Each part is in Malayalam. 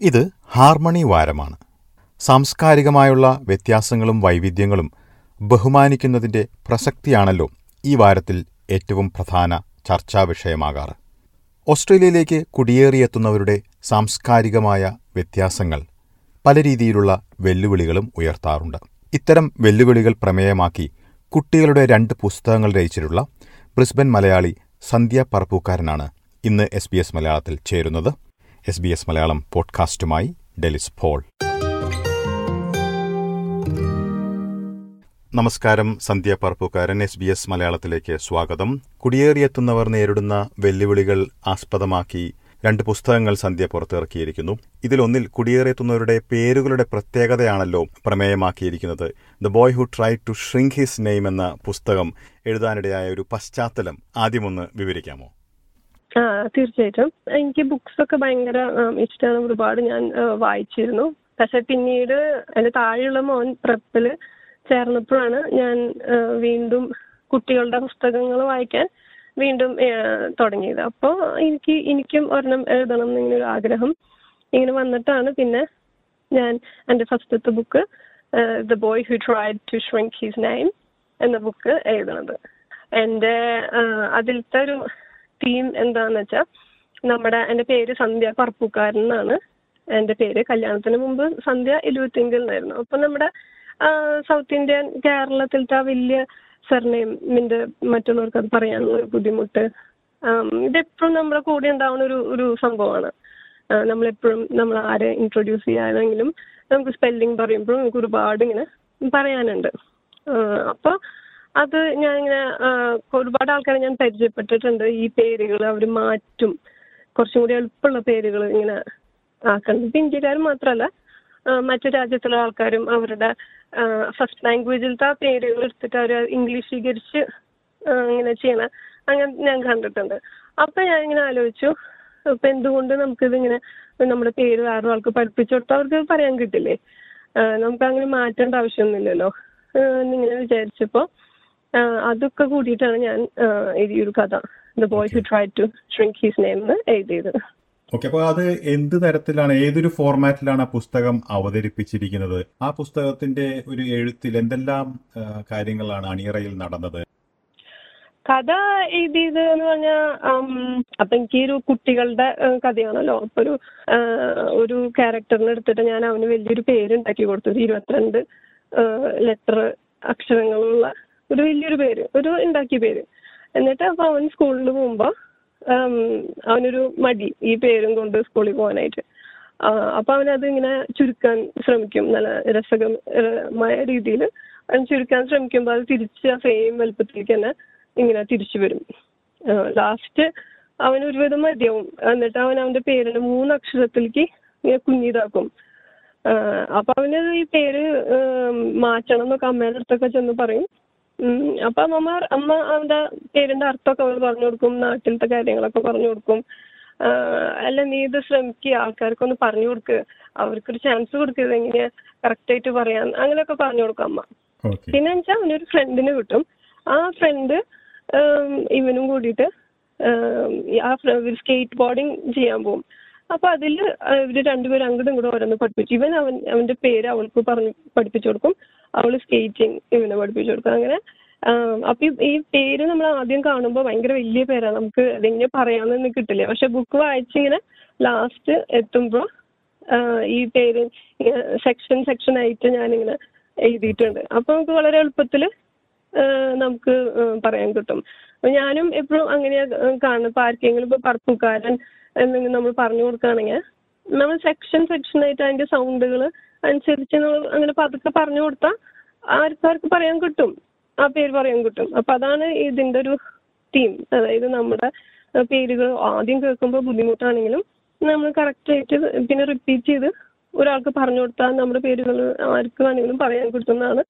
ഇത് ഹാർമണി വാരമാണ്. സാംസ്കാരികമായുള്ള വ്യത്യാസങ്ങളും വൈവിധ്യങ്ങളും ബഹുമാനിക്കുന്നതിന്റെ പ്രസക്തിയാണല്ലോ ഈ വാരത്തിൽ ഏറ്റവും പ്രധാന ചർച്ചാ വിഷയമാകാറ്. ഓസ്ട്രേലിയയിലേക്ക് കുടിയേറിയെത്തുന്നവരുടെ സാംസ്കാരികമായ വ്യത്യാസങ്ങൾ പല രീതിയിലുള്ള വെല്ലുവിളികളും ഉയർത്താറുണ്ട്. ഇത്തരം വെല്ലുവിളികൾ പ്രമേയമാക്കി കുട്ടികളുടെ രണ്ട് പുസ്തകങ്ങൾ രചിച്ചിട്ടുള്ള ബ്രിസ്ബൻ മലയാളി സന്ധ്യ പറപ്പൂക്കാരനാണ് ഇന്ന് എസ് ബി എസ് മലയാളത്തിൽ ചേരുന്നത്. എസ് ബി എസ് മലയാളം പോഡ്കാസ്റ്റുമായി ഡെലിസ് പോൾ. നമസ്കാരം Sandhya Parappukaran S B S മലയാളത്തിലേക്ക് സ്വാഗതം. കുടിയേറിയെത്തുന്നവർ നേരിടുന്ന വെല്ലുവിളികൾ ആസ്പദമാക്കി രണ്ട് പുസ്തകങ്ങൾ സന്ധ്യ പുറത്തിറക്കിയിരിക്കുന്നു. ഇതിലൊന്നിൽ കുടിയേറിയെത്തുന്നവരുടെ പേരുകളുടെ പ്രത്യേകതയാണല്ലോ പ്രമേയമാക്കിയിരിക്കുന്നത്. The boy who try to shrink his name എന്ന പുസ്തകം എഴുതാനിടയായ ഒരു പശ്ചാത്തലം ആദ്യമൊന്ന് വിവരിക്കാമോ? ആ തീർച്ചയായിട്ടും. എനിക്ക് ബുക്സ് ഒക്കെ ഭയങ്കര ഇഷ്ടമാണ് ഒരുപാട് ഞാൻ വായിച്ചിരുന്നു. പക്ഷെ പിന്നീട് എന്റെ താഴെയുള്ള മോൻ പ്രപ്പിൽ ചേർന്നപ്പോഴാണ് ഞാൻ വീണ്ടും കുട്ടികളുടെ പുസ്തകങ്ങൾ വായിക്കാൻ വീണ്ടും തുടങ്ങിയത്. അപ്പോൾ എനിക്ക് എനിക്കും ഒരെണ്ണം എഴുതണം എന്നിങ്ങനെ ഒരു ആഗ്രഹം ഇങ്ങനെ വന്നിട്ടാണ്. പിന്നെ ഞാൻ എന്റെ ഫസ്റ്റത്തെ book the boy who tried to shrink his name എന്ന ബുക്ക് എഴുതണത്. എന്റെ ആ, അതിലത്തെ ഒരു തീം എന്താന്ന് വെച്ചാൽ നമ്മുടെ എന്റെ പേര് സന്ധ്യ പറപ്പൂക്കാരൻ എന്നാണ്. എന്റെ പേര് കല്യാണത്തിന് മുമ്പ് സന്ധ്യ ഇരുപത്തിങ്കിൽ എന്നായിരുന്നു അപ്പൊ നമ്മുടെ സൗത്ത് ഇന്ത്യൻ കേരളത്തിലത്തെ ആ വലിയ സർനെയിമിന്റെ മറ്റുള്ളവർക്ക് അത് പറയാനുള്ള ഒരു ബുദ്ധിമുട്ട് ഇതെപ്പോഴും നമ്മുടെ കൂടെ ഉണ്ടാവുന്ന ഒരു ഒരു സംഭവമാണ്. നമ്മളെപ്പോഴും നമ്മൾ ആരെ ഇൻട്രൊഡ്യൂസ് ചെയ്യാനെങ്കിലും നമുക്ക് സ്പെല്ലിംഗ് പറയുമ്പോഴും നമുക്ക് ഒരുപാട് ഇങ്ങനെ പറയാനുണ്ട്. അപ്പോൾ അപ്പൊ അത് ഞാൻ ഇങ്ങനെ ഒരുപാട് ആൾക്കാരെ ഞാൻ പരിചയപ്പെട്ടിട്ടുണ്ട്. ഈ പേരുകൾ അവർ മാറ്റും. കുറച്ചും കൂടി എളുപ്പമുള്ള പേരുകൾ ഇങ്ങനെ ആക്കുന്നത് ഇപ്പം ഇന്ത്യക്കാർ മാത്രമല്ല മറ്റു രാജ്യത്തുള്ള ആൾക്കാരും അവരുടെ ഫസ്റ്റ് ലാംഗ്വേജിലത്തെ ആ പേരുകൾ എടുത്തിട്ട് അവർ ഇംഗ്ലീഷീകരിച്ച് ഇങ്ങനെ ചെയ്യണ അങ്ങനെ ഞാൻ കണ്ടിട്ടുണ്ട്. അപ്പൊ ഞാൻ ഇങ്ങനെ ആലോചിച്ചു ഇപ്പൊ എന്തുകൊണ്ട് നമുക്കിതിങ്ങനെ നമ്മുടെ പേര് വേറെ ആൾക്ക് പഠിപ്പിച്ചു കൊടുത്താൽ അവർക്ക് പറയാൻ കിട്ടില്ലേ? നമുക്ക് അങ്ങനെ മാറ്റേണ്ട ആവശ്യമൊന്നുമില്ലല്ലോ. എന്നിങ്ങനെ വിചാരിച്ചപ്പോ ആ, അതൊക്കെ കൂടിയിട്ടാണ് ഞാൻ എഴുതിയൊരു കഥ. The boy who try to shrink his name എന്ന് എഴുതിയത്. ഓക്കെ അപ്പോൾ അത് എന്ത് തരത്തിലാണ് ഏതൊരു ഫോർമാറ്റിലാണ് ആ പുസ്തകം അവതരിപ്പിച്ചിരിക്കുന്നത്? ആ പുസ്തകത്തിന്റെ ഒരു എഴുത്തിൽ എന്തെല്ലാം കാര്യങ്ങളാണ് അണിയറയിൽ നടന്നത്? കഥ എഴുതിയത് എന്ന് പറഞ്ഞാൽ അപ്പൊ എനിക്ക് ഒരു കുട്ടികളുടെ കഥയാണല്ലോ. അപ്പൊ ഒരു ഒരു ക്യാരക്ടറിനെ എടുത്തിട്ട് ഞാൻ അവന് വലിയൊരു പേരുണ്ടാക്കി കൊടുത്തു. ഒരു ഇരുപത്തിരണ്ട് ലെറ്റർ അക്ഷരങ്ങളുള്ള ഒരു വലിയൊരു പേര് ഒരു ഉണ്ടാക്കിയ പേര്. എന്നിട്ട് അപ്പൊ അവൻ സ്കൂളിൽ പോകുമ്പോ അവനൊരു മടി ഈ പേരും കൊണ്ട് സ്കൂളിൽ പോകാനായിട്ട്. അപ്പൊ അവനത് ഇങ്ങനെ ചുരുക്കാൻ ശ്രമിക്കും. നല്ല രസകരമായ രീതിയിൽ അവൻ ചുരുക്കാൻ ശ്രമിക്കുമ്പോൾ അത് തിരിച്ച് ആ സെയിം വലുപ്പത്തിലേക്ക് തന്നെ ഇങ്ങനെ തിരിച്ചു വരും. ലാസ്റ്റ് അവൻ ഒരുവിധം മതിയാവും. എന്നിട്ട് അവൻ അവന്റെ പേരിന് മൂന്ന് അക്ഷരത്തിലേക്ക് ഇങ്ങനെ കുഞ്ഞിതാക്കും. അപ്പൊ അവന് ഈ പേര് മാറ്റണം എന്നൊക്കെ അമ്മയുടെ അടുത്തൊക്കെ ചെന്ന് പറയും. അപ്പൊ അമ്മമാർ അമ്മ അവന്റെ പേരിന്റെ അർത്ഥമൊക്കെ അവൾ പറഞ്ഞു കൊടുക്കും നാട്ടിലത്തെ കാര്യങ്ങളൊക്കെ പറഞ്ഞു കൊടുക്കും. അല്ല നീ ഇത് ശ്രമിക്കുക ആൾക്കാർക്കൊന്ന് പറഞ്ഞു കൊടുക്ക്. അവർക്കൊരു ചാൻസ് കൊടുക്കുക എങ്ങനെയാ കറക്റ്റ് ആയിട്ട് പറയാൻ. അങ്ങനെയൊക്കെ പറഞ്ഞു കൊടുക്കും അമ്മ. പിന്നെ വെച്ചാൽ അവനൊരു ഫ്രണ്ടിനെ കിട്ടും. ആ ഫ്രണ്ട് ഇവനും കൂടിയിട്ട് ആ സ്കേറ്റ് ബോർഡിങ് ചെയ്യാൻ പോകും അപ്പൊ അതിൽ ഇവർ രണ്ടുപേരും അങ്ങോട്ടും ഇങ്ങോട്ടും ഓരോന്ന് പഠിപ്പിച്ചു ഇവൻ അവൻ അവന്റെ പേര് അവൾക്ക് പറഞ്ഞു പഠിപ്പിച്ചു കൊടുക്കും. അവൾ സ്കേറ്റിംഗ് ഇവനെ പഠിപ്പിച്ചു കൊടുക്കും. അങ്ങനെ അപ്പൊ ഈ- പേര് നമ്മൾ ആദ്യം കാണുമ്പോൾ ഭയങ്കര വലിയ പേരാണ് നമുക്ക് അതെങ്ങനെ പറയാമെന്ന് കിട്ടില്ല. പക്ഷെ ബുക്ക് വായിച്ചിങ്ങനെ ലാസ്റ്റ് എത്തുമ്പോൾ ഈ പേര് സെക്ഷൻ സെക്ഷൻ ആയിട്ട് ഞാനിങ്ങനെ എഴുതിയിട്ടുണ്ട്. അപ്പൊ നമുക്ക് വളരെ എളുപ്പത്തിൽ നമുക്ക് പറയാൻ കിട്ടും. ഞാനും എപ്പോഴും അങ്ങനെയാ കാണുന്നത്. ഇപ്പൊ ആർക്കെങ്കിലും ഇപ്പൊ പറപ്പുകാരൻ എന്തെങ്കിലും നമ്മൾ പറഞ്ഞു കൊടുക്കുകയാണെങ്കിൽ നമ്മൾ സെക്ഷൻ സെക്ഷൻ ആയിട്ട് അതിന്റെ സൗണ്ടുകൾ അനുസരിച്ച് നമ്മൾ അങ്ങനെ പതുക്കെ പറഞ്ഞു കൊടുത്താൽ ആർക്കാർക്ക് പറയാൻ കിട്ടും. ആ പേര് പറയാൻ കിട്ടും. അപ്പൊ അതാണ് ഇതിന്റെ ഒരു തീം അതായത് നമ്മുടെ പേരുകൾ ആദ്യം കേൾക്കുമ്പോൾ ബുദ്ധിമുട്ടാണെങ്കിലും നമ്മൾ കറക്റ്റ് ആയിട്ട് പിന്നെ റിപ്പീറ്റ് ചെയ്ത് ഒരാൾക്ക് പറഞ്ഞു കൊടുത്താൽ നമ്മുടെ പേരുകൾ ആർക്ക് വേണമെങ്കിലും പറയാൻ കിട്ടുന്നതാണ്.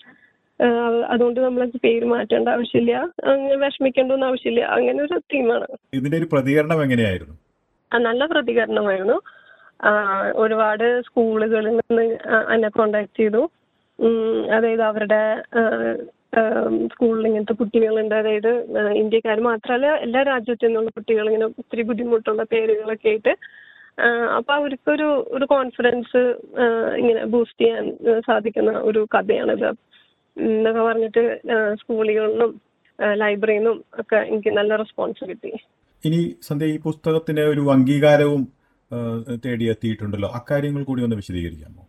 അതുകൊണ്ട് നമ്മൾ പേര് മാറ്റേണ്ട ആവശ്യമില്ല. അങ്ങനെ വിഷമിക്കേണ്ട ആവശ്യമില്ല. അങ്ങനെ ഒരു തീമാണ് ഇതിന്റെ ഒരു പ്രതികരണം എങ്ങനെയായിരുന്നു? നല്ല പ്രതികരണമായിരുന്നു. ഒരുപാട് സ്കൂളുകളിൽ നിന്ന് എന്നെ കോണ്ടാക്ട് ചെയ്തു. അതായത് അവരുടെ സ്കൂളിൽ ഇങ്ങനത്തെ കുട്ടികളുണ്ട്. അതായത് ഇന്ത്യക്കാർ മാത്രമല്ല എല്ലാ രാജ്യത്തു നിന്നുള്ള കുട്ടികൾ ഇങ്ങനെ ഒത്തിരി ബുദ്ധിമുട്ടുള്ള പേരുകളൊക്കെ ആയിട്ട് അപ്പൊ അവർക്കൊരു ഒരു കോൺഫിഡൻസ് ഇങ്ങനെ ബൂസ്റ്റ് ചെയ്യാൻ സാധിക്കുന്ന ഒരു കഥയാണിത്. എന്നൊക്കെ പറഞ്ഞിട്ട് സ്കൂളുകളിലും ലൈബ്രറിയിൽ നിന്നും ഒക്കെ എനിക്ക് നല്ല റെസ്പോൺസ് കിട്ടി. ഇനി സന്ധ്യ ഈ പുസ്തകത്തിന്റെ ഒരു അംഗീകാരവും തേടിയെത്തിയിട്ടുണ്ടല്ലോ. അക്കാര്യങ്ങൾ കൂടി ഒന്ന് വിശദീകരിക്കാമോ?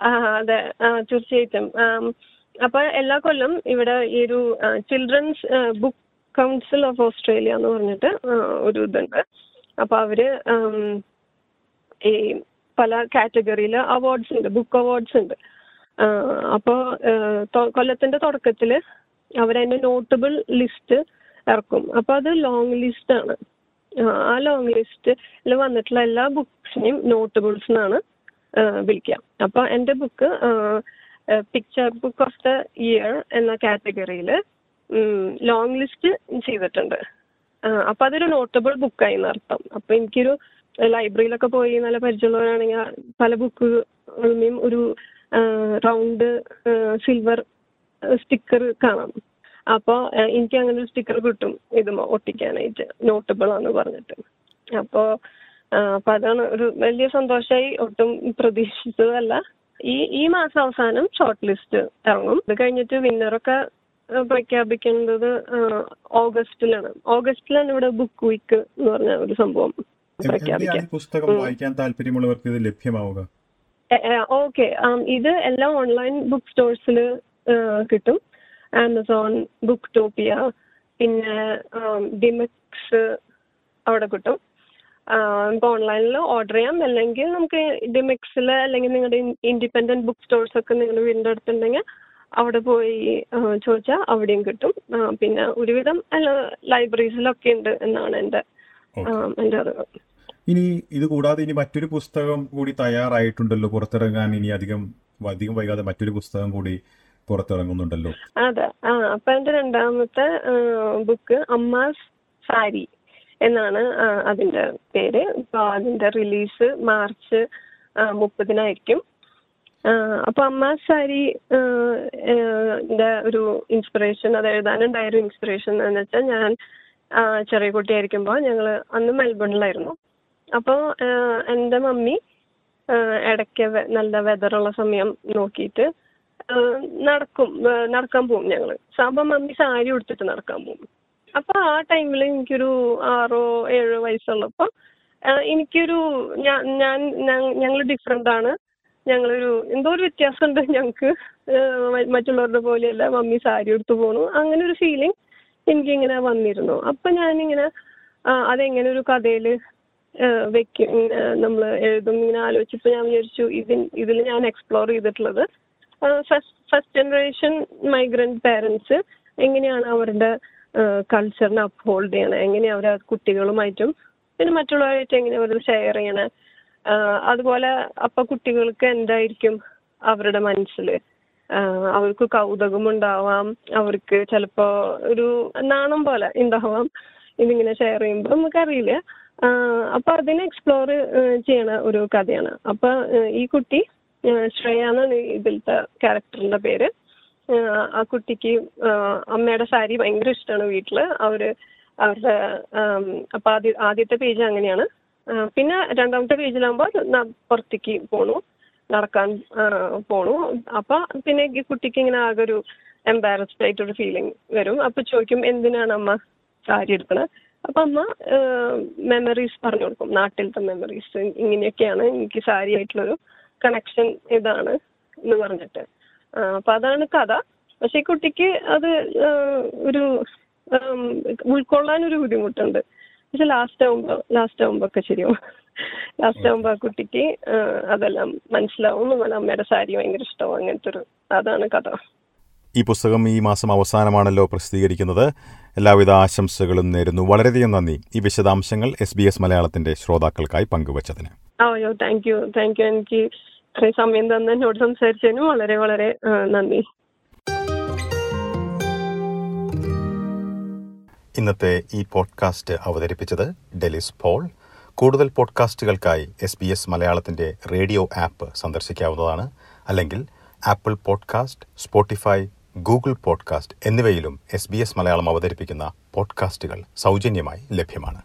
അതെ. തീർച്ചയായിട്ടും. അപ്പൊ എല്ലാ കൊല്ലം ഇവിടെ ഈ ഒരു children's book council of Australia എന്ന് പറഞ്ഞിട്ട് ഒരു ഇതുണ്ട്. അപ്പൊ അവർ ഈ പല കാറ്റഗറിയിൽ അവാർഡ്സ് ഉണ്ട് ബുക്ക് അവാർഡ്സ് ഉണ്ട്. അപ്പോൾ അപ്പോ കൊല്ലത്തിന്റെ തുടക്കത്തിൽ അവരതിന്റെ നോട്ടബിൾ ലിസ്റ്റ് ഇറക്കും. അപ്പൊ അത് ലോങ് ലിസ്റ്റ് ആണ്. ആ, ലോങ് ലിസ്റ്റിൽ വന്നിട്ടുള്ള എല്ലാ ബുക്സിനെയും നോട്ടബിൾസ് എന്നാണ് വിളിക്കുക അപ്പൊ എന്റെ book picture book of the year എന്ന കാറ്റഗറിയിൽ ലോങ് ലിസ്റ്റ് ചെയ്തിട്ടുണ്ട്. അപ്പൊ അതൊരു നോട്ടബിൾ ബുക്കായി എന്നർത്ഥം അപ്പൊ എനിക്കൊരു ലൈബ്രറിയിലൊക്കെ പോയി നല്ല പരിചയമുള്ളവരാണെങ്കിൽ പല ബുക്കുകളുടെയും ഒരു റൗണ്ട് സിൽവർ സ്റ്റിക്കർ കാണാം. അപ്പോൾ എനിക്ക് അങ്ങനെ ഒരു സ്റ്റിക്കർ കിട്ടും. ഇത് ഒട്ടിക്കാനായിട്ട്. നോട്ടബിൾ ആണെന്ന് പറഞ്ഞിട്ട്. അപ്പോൾ അപ്പൊ അതാണ് ഒരു വലിയ സന്തോഷമായി ഒട്ടും പ്രതീക്ഷിച്ചതല്ല. ഈ ഈ മാസം അവസാനം ഷോർട്ട് ലിസ്റ്റ് ഇറങ്ങും. ഇത് കഴിഞ്ഞിട്ട് വിന്നറൊക്കെ പ്രഖ്യാപിക്കേണ്ടത് പ്രഖ്യാപിക്കുന്നത് ഓഗസ്റ്റിലാണ്. ഓഗസ്റ്റിലാണ് ഇവിടെ ബുക്ക് വീക്ക് എന്ന് പറഞ്ഞ ഒരു സംഭവം പ്രഖ്യാപിക്കാം പുസ്തകം വായിക്കാൻ താല്പര്യമുള്ളവർക്ക് ഇത് ലഭ്യമാവുക? ഓക്കെ. ഇത് എല്ലാം ഓൺലൈൻ ബുക്ക് സ്റ്റോഴ്സിൽ കിട്ടും. ആമസോൺ ബുക്ക് ടോപ്പിയ പിന്നെ ഡിമക്സ് അവിടെ കിട്ടും. നമുക്ക് ഓൺലൈനിൽ ഓർഡർ ചെയ്യാം. അല്ലെങ്കിൽ നമുക്ക് ഡിമിക്സിൽ അല്ലെങ്കിൽ നിങ്ങളുടെ ഇൻഡിപെൻഡന്റ് ബുക്ക് സ്റ്റോഴ്സ് ഒക്കെ നിങ്ങളുടെ വീടിന്റെ അടുത്തുണ്ടെങ്കിൽ അവിടെ പോയി ചോദിച്ചാൽ അവിടെയും കിട്ടും. പിന്നെ ഒരുവിധം ലൈബ്രറീസിലൊക്കെ ഉണ്ട് എന്നാണ് എന്റെ എന്റെ അറിവ്. ഇനി ഇത് കൂടാതെ ഇനി മറ്റൊരു പുസ്തകം കൂടി തയ്യാറായിട്ടുണ്ടല്ലോ. പുറത്തിറങ്ങാൻ ഇനി അധികം അധികം വൈകാതെ മറ്റൊരു പുസ്തകം കൂടി പുറത്തിറങ്ങുന്നുണ്ടല്ലോ. അതെ. ആ അപ്പൊ എന്റെ രണ്ടാമത്തെ ബുക്ക് അമ്മാസ് സാരി എന്നാണ് അതിന്റെ പേര്. ഇപ്പൊ അതിന്റെ റിലീസ് മാർച്ച് മുപ്പതിനായിരിക്കും. അപ്പൊ അമ്മ സാരി ഒരു ഇൻസ്പിറേഷൻ അത് എഴുതാനുണ്ടായ ഒരു ഇൻസ്പിറേഷൻ എന്ന് വെച്ചാൽ ഞാൻ ചെറിയ കുട്ടിയായിരിക്കുമ്പോൾ ഞങ്ങൾ അന്ന് മെൽബണിലായിരുന്നു. അപ്പോൾ എന്റെ മമ്മി ഇടയ്ക്ക് നല്ല വെതറുള്ള സമയം നോക്കിയിട്ട് നടക്കും. നടക്കാൻ പോകും ഞങ്ങൾ അപ്പം മമ്മി സാരി ഉടുത്തിട്ട് നടക്കാൻ പോകും അപ്പൊ ആ ടൈമിൽ എനിക്കൊരു ആറോ ഏഴോ വയസ്സുള്ളപ്പോൾ എനിക്കൊരു ഞാൻ ഞാൻ ഞങ്ങൾ ഡിഫറെന്റ് ആണ്. ഞങ്ങളൊരു എന്തോ ഒരു വ്യത്യാസമുണ്ട് ഞങ്ങൾക്ക് മറ്റുള്ളവരുടെ പോലെയല്ല മമ്മി സാരി ഉടുത്ത് പോണു. അങ്ങനെ ഒരു ഫീലിംഗ് എനിക്കിങ്ങനെ വന്നിരുന്നു. അപ്പൊ ഞാനിങ്ങനെ അതെങ്ങനെ ഒരു കഥയിൽ വെക്കും നമ്മൾ എഴുതും ഇങ്ങനെ ആലോചിച്ചപ്പോൾ ഞാൻ വിചാരിച്ചു ഇതിൽ ഇതിൽ ഞാൻ എക്സ്പ്ലോർ ചെയ്തിട്ടുള്ളത് ഫസ്റ്റ് ജനറേഷൻ മൈഗ്രന്റ് പേരൻസ് എങ്ങനെയാണ് അവരുടെ കൾച്ചറിനെ അപ്ഹോൾഡ് ചെയ്യണേ? എങ്ങനെയാണ് അവർ കുട്ടികളുമായിട്ടും പിന്നെ മറ്റുള്ളവരായിട്ട് എങ്ങനെ അവർ ഷെയർ ചെയ്യണേ? അതുപോലെ അപ്പൊ കുട്ടികൾക്ക് എന്തായിരിക്കും അവരുടെ മനസ്സിൽ അവർക്ക് കൗതുകമുണ്ടാവാം അവർക്ക് ചിലപ്പോ ഒരു നാണം പോലെ ഉണ്ടാവാം. ഇതിങ്ങനെ ഷെയർ ചെയ്യുമ്പോൾ നമുക്കറിയില്ല. അപ്പൊ അതിനെ എക്സ്പ്ലോർ ചെയ്യണ ഒരു കഥയാണ്. അപ്പൊ ഈ കുട്ടി ശ്രേയ എന്നാണ് ഇതിലത്തെ ക്യാരക്ടറിന്റെ പേര്. ആ കുട്ടിക്ക് അമ്മയുടെ സാരി ഭയങ്കര ഇഷ്ടമാണ് വീട്ടിൽ. അവർ അവരുടെ അപ്പൊ ആദ്യ ആദ്യത്തെ പേജ് അങ്ങനെയാണ്. പിന്നെ രണ്ടാമത്തെ പേജിലാകുമ്പോൾ പുറത്തേക്ക് പോണു. നടക്കാൻ പോണു. അപ്പൊ പിന്നെ ഈ കുട്ടിക്ക് ഇങ്ങനെ ആകെ ഒരു എംബാരസ്ഡ് ആയിട്ടൊരു ഫീലിംഗ് വരും. അപ്പൊ ചോദിക്കും എന്തിനാണ് അമ്മ സാരി എടുക്കണത് അപ്പൊ അമ്മ മെമ്മറീസ് പറഞ്ഞു കൊടുക്കും. നാട്ടിലത്തെ മെമ്മറീസ് ഇങ്ങനെയൊക്കെയാണ് എനിക്ക് സാരി ആയിട്ടുള്ളൊരു കണക്ഷൻ ഇതാണ് എന്ന് പറഞ്ഞിട്ട്. അപ്പൊ അതാണ് കഥ. പക്ഷെ ഈ കുട്ടിക്ക് അത് ഒരു ഉൾക്കൊള്ളാൻ ഒരു ബുദ്ധിമുട്ടുണ്ട്. പക്ഷെ ലാസ്റ്റ് ആവുമ്പോ ലാസ്റ്റ് ആവുമ്പോ ഒക്കെ ശരിയാവും. ലാസ്റ്റ് ആവുമ്പോ ആ കുട്ടിക്ക് അതെല്ലാം മനസ്സിലാവും. നമ്മുടെ അമ്മയുടെ സാരി ഭയങ്കര ഇഷ്ടമാവും അങ്ങനത്തെ ഒരു അതാണ് കഥ. ഈ പുസ്തകം ഈ മാസം അവസാനമാണല്ലോ പ്രസിദ്ധീകരിക്കുന്നത്. എല്ലാവിധ ആശംസകളും നേരുന്നു. വളരെയധികം നന്ദി. ഈ വിശദാംശങ്ങൾ എസ് ബി എസ് മലയാളത്തിന്റെ ശ്രോതാക്കൾക്കായി പങ്കുവച്ചതിന്. അയ്യോ താങ്ക് യു താങ്ക് യു എനിക്ക് ഇത്രയും സമയം തന്നെ എന്നോട് സംസാരിച്ചതിനും വളരെ വളരെ നന്ദി. ഇന്നത്തെ ഈ പോഡ്കാസ്റ്റ് അവതരിപ്പിച്ചത് ഡെലിസ് പോൾ. കൂടുതൽ പോഡ്കാസ്റ്റുകൾക്കായി എസ് ബി എസ് മലയാളത്തിന്റെ റേഡിയോ ആപ്പ് സന്ദർശിക്കാവുന്നതാണ്. അല്ലെങ്കിൽ Apple podcast Spotify Google podcast എന്നിവയിലും എസ് ബി എസ് മലയാളം അവതരിപ്പിക്കുന്ന പോഡ്കാസ്റ്റുകൾ സൗജന്യമായി ലഭ്യമാണ്.